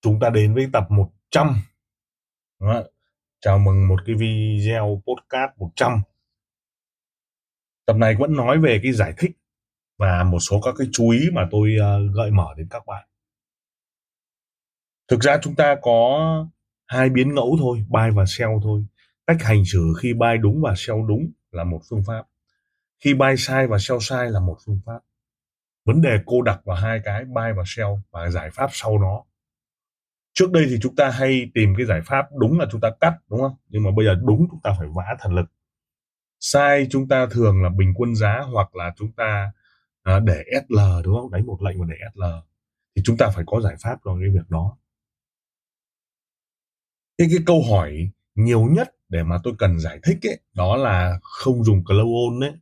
Chúng ta đến với tập 100. Đó. Chào mừng một cái video podcast 100. Tập này vẫn nói về cái giải thích và một số các cái chú ý mà tôi uh, gợi mở đến các bạn. Thực ra chúng ta có hai biến ngẫu thôi, buy và sell thôi. Cách hành xử khi buy đúng và sell đúng là một phương pháp. Khi buy sai và sell sai là một phương pháp. Vấn đề cô đặc vào hai cái buy và sell và giải pháp sau nó trước đây thì chúng ta hay tìm cái giải pháp đúng là chúng ta cắt đúng không? Nhưng mà bây giờ đúng chúng ta phải vã thần lực. Sai chúng ta thường là bình quân giá hoặc là chúng ta à, để SL đúng không? Đánh một lệnh và để SL thì chúng ta phải có giải pháp cho cái việc đó. Cái cái câu hỏi nhiều nhất để mà tôi cần giải thích ấy đó là không dùng clone đấy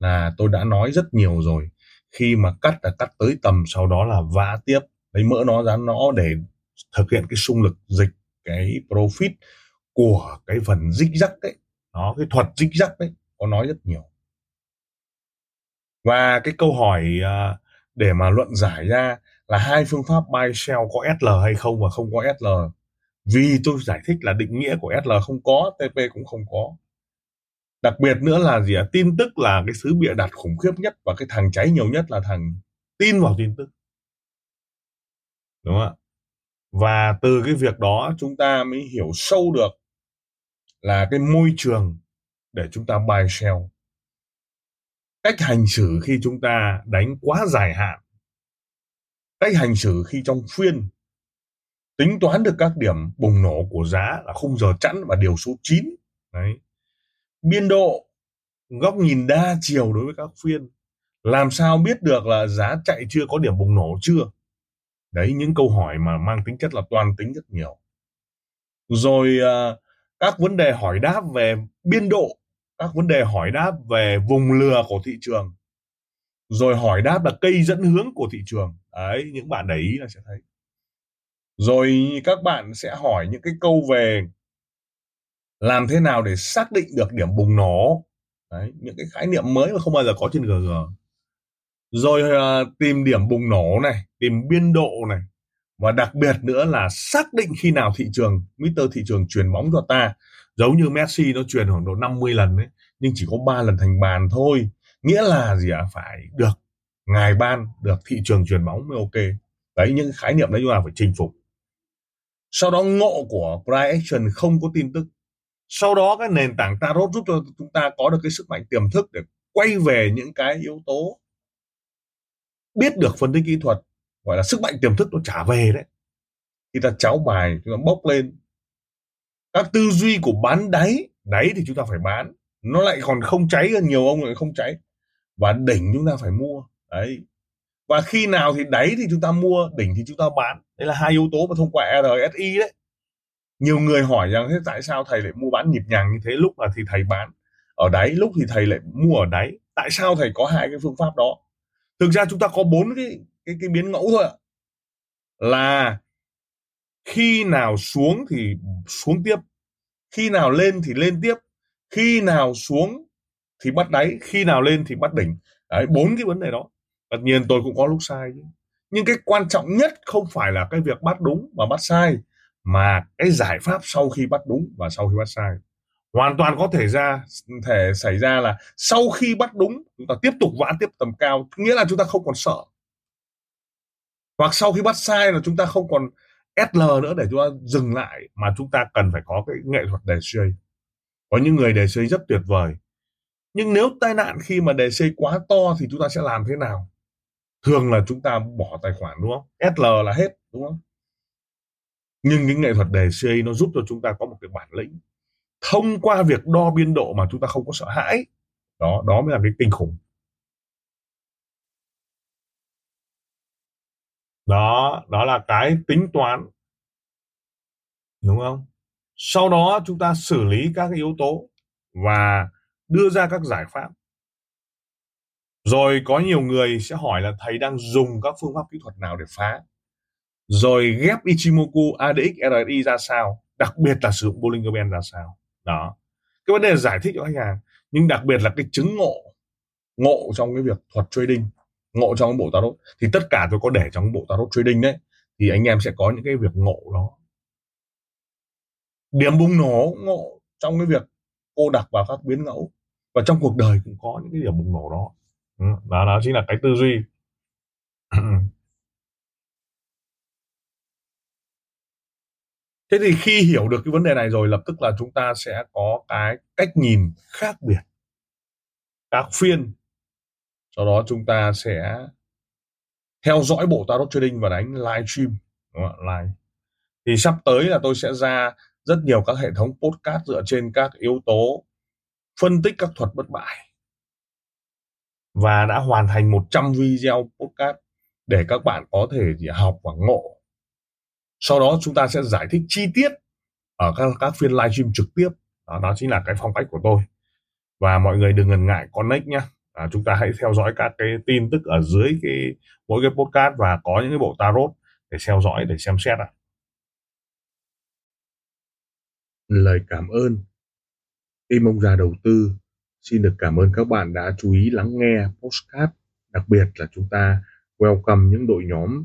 là tôi đã nói rất nhiều rồi. Khi mà cắt là cắt tới tầm sau đó là vã tiếp. Lấy mỡ nó ra nó để thực hiện cái xung lực dịch, cái profit của cái phần dích dắc đấy nó cái thuật dích dắc đấy có nói rất nhiều. Và cái câu hỏi à, để mà luận giải ra là hai phương pháp buy sell có SL hay không và không có SL vì tôi giải thích là định nghĩa của SL không có TP cũng không có. Đặc biệt nữa là gì ạ? Tin tức là cái thứ bịa đặt khủng khiếp nhất và cái thằng cháy nhiều nhất là thằng tin vào tin tức. Đúng không ạ? Và từ cái việc đó chúng ta mới hiểu sâu được là cái môi trường để chúng ta buy sell. Cách hành xử khi chúng ta đánh quá dài hạn. Cách hành xử khi trong phiên tính toán được các điểm bùng nổ của giá là khung giờ chẵn và điều số 9 đấy. Biên độ, góc nhìn đa chiều đối với các phiên. Làm sao biết được là giá chạy chưa có điểm bùng nổ chưa? Đấy những câu hỏi mà mang tính chất là toàn tính rất nhiều. Rồi uh, các vấn đề hỏi đáp về biên độ các vấn đề hỏi đáp về vùng lừa của thị trường rồi hỏi đáp là cây dẫn hướng của thị trường. Đấy những bạn để ý là sẽ thấy. Rồi các bạn sẽ hỏi những cái câu về làm thế nào để xác định được điểm bùng nổ. Đấy những cái khái niệm mới mà không bao giờ có trên gg rồi uh, tìm điểm bùng nổ này tìm biên độ này. Và đặc biệt nữa là xác định khi nào thị trường Mr. thị trường truyền bóng cho ta. Giống như Messi nó truyền khoảng độ 50 lần đấy nhưng chỉ có 3 lần thành bàn thôi. Nghĩa là gì ạ? À? phải được ngài ban được thị trường truyền bóng mới ok. Đấy những khái niệm đấy chúng ta phải chinh phục. Sau đó ngộ của price action không có tin tức. Sau đó cái nền tảng tarot giúp cho chúng ta có được cái sức mạnh tiềm thức để quay về những cái yếu tố biết được phân tích kỹ thuật, gọi là sức mạnh tiềm thức nó trả về đấy. Khi ta cháo bài, chúng ta bốc lên, các tư duy của bán đáy đáy thì chúng ta phải bán. Nó lại còn không cháy, nhiều ông lại không cháy. Và đỉnh chúng ta phải mua, đấy. Và khi nào thì đáy thì chúng ta mua, đỉnh thì chúng ta bán. Đấy là hai yếu tố mà thông qua RSI đấy. Nhiều người hỏi rằng, thế tại sao thầy lại mua bán nhịp nhàng như thế? Lúc là thì thầy bán ở đáy, lúc thì thầy lại mua ở đáy. Tại sao thầy có hai cái phương pháp đó? Thực ra chúng ta có bốn cái cái cái biến ngẫu thôi ạ. Là khi nào xuống thì xuống tiếp, khi nào lên thì lên tiếp, khi nào xuống thì bắt đáy, khi nào lên thì bắt đỉnh. Đấy, bốn cái vấn đề đó. Tất nhiên tôi cũng có lúc sai chứ. Nhưng cái quan trọng nhất không phải là cái việc bắt đúng và bắt sai, mà cái giải pháp sau khi bắt đúng và sau khi bắt sai hoàn toàn có thể ra, thể xảy ra là sau khi bắt đúng, chúng ta tiếp tục vãn tiếp tầm cao, nghĩa là chúng ta không còn sợ. Hoặc sau khi bắt sai là chúng ta không còn SL nữa để chúng ta dừng lại, mà chúng ta cần phải có cái nghệ thuật đề xây có những người đề xây rất tuyệt vời. Nhưng nếu tai nạn khi mà đề xây quá to thì chúng ta sẽ làm thế nào? Thường là chúng ta bỏ tài khoản, đúng không? SL là hết, đúng không? Nhưng những nghệ thuật đề xây nó giúp cho chúng ta có một cái bản lĩnh thông qua việc đo biên độ mà chúng ta không có sợ hãi. Đó đó mới là cái kinh khủng. Đó đó là cái tính toán. Đúng không? Sau đó chúng ta xử lý các cái yếu tố và đưa ra các giải pháp. Rồi có nhiều người sẽ hỏi là thầy đang dùng các phương pháp kỹ thuật nào để phá? Rồi ghép Ichimoku ADX RSI ra sao? Đặc biệt là sử dụng Bollinger Band ra sao? Đó. Cái vấn đề là giải thích cho khách hàng, nhưng đặc biệt là cái chứng ngộ ngộ trong cái việc thuật trading, ngộ trong cái bộ tarot. Thì tất cả tôi có để trong bộ tarot trading đấy, thì anh em sẽ có những cái việc ngộ đó. Điểm bùng nổ, ngộ trong cái việc cô đặc vào các biến ngẫu. Và trong cuộc đời cũng có những cái điểm bùng nổ đó. Ừ, đó đó chính là cái tư duy. thế thì khi hiểu được cái vấn đề này rồi, lập tức là chúng ta sẽ có cái cách nhìn khác biệt, các phiên. Sau đó chúng ta sẽ theo dõi bộ tarot trading và đánh live stream, đúng không? live. Thì sắp tới là tôi sẽ ra rất nhiều các hệ thống podcast dựa trên các yếu tố phân tích các thuật bất bại. Và đã hoàn thành 100 video podcast để các bạn có thể chỉ học và ngộ sau đó chúng ta sẽ giải thích chi tiết ở các, các phiên livestream trực tiếp. Đó, đó chính là cái phong cách của tôi. Và mọi người đừng ngần ngại connect nhé à, chúng ta hãy theo dõi các cái tin tức ở dưới cái mỗi cái podcast và có những cái bộ tarot để theo dõi để xem xét ạ. Lời cảm ơn. Tim ông già đầu tư xin được cảm ơn các bạn đã chú ý lắng nghe postcard đặc biệt là chúng ta welcome những đội nhóm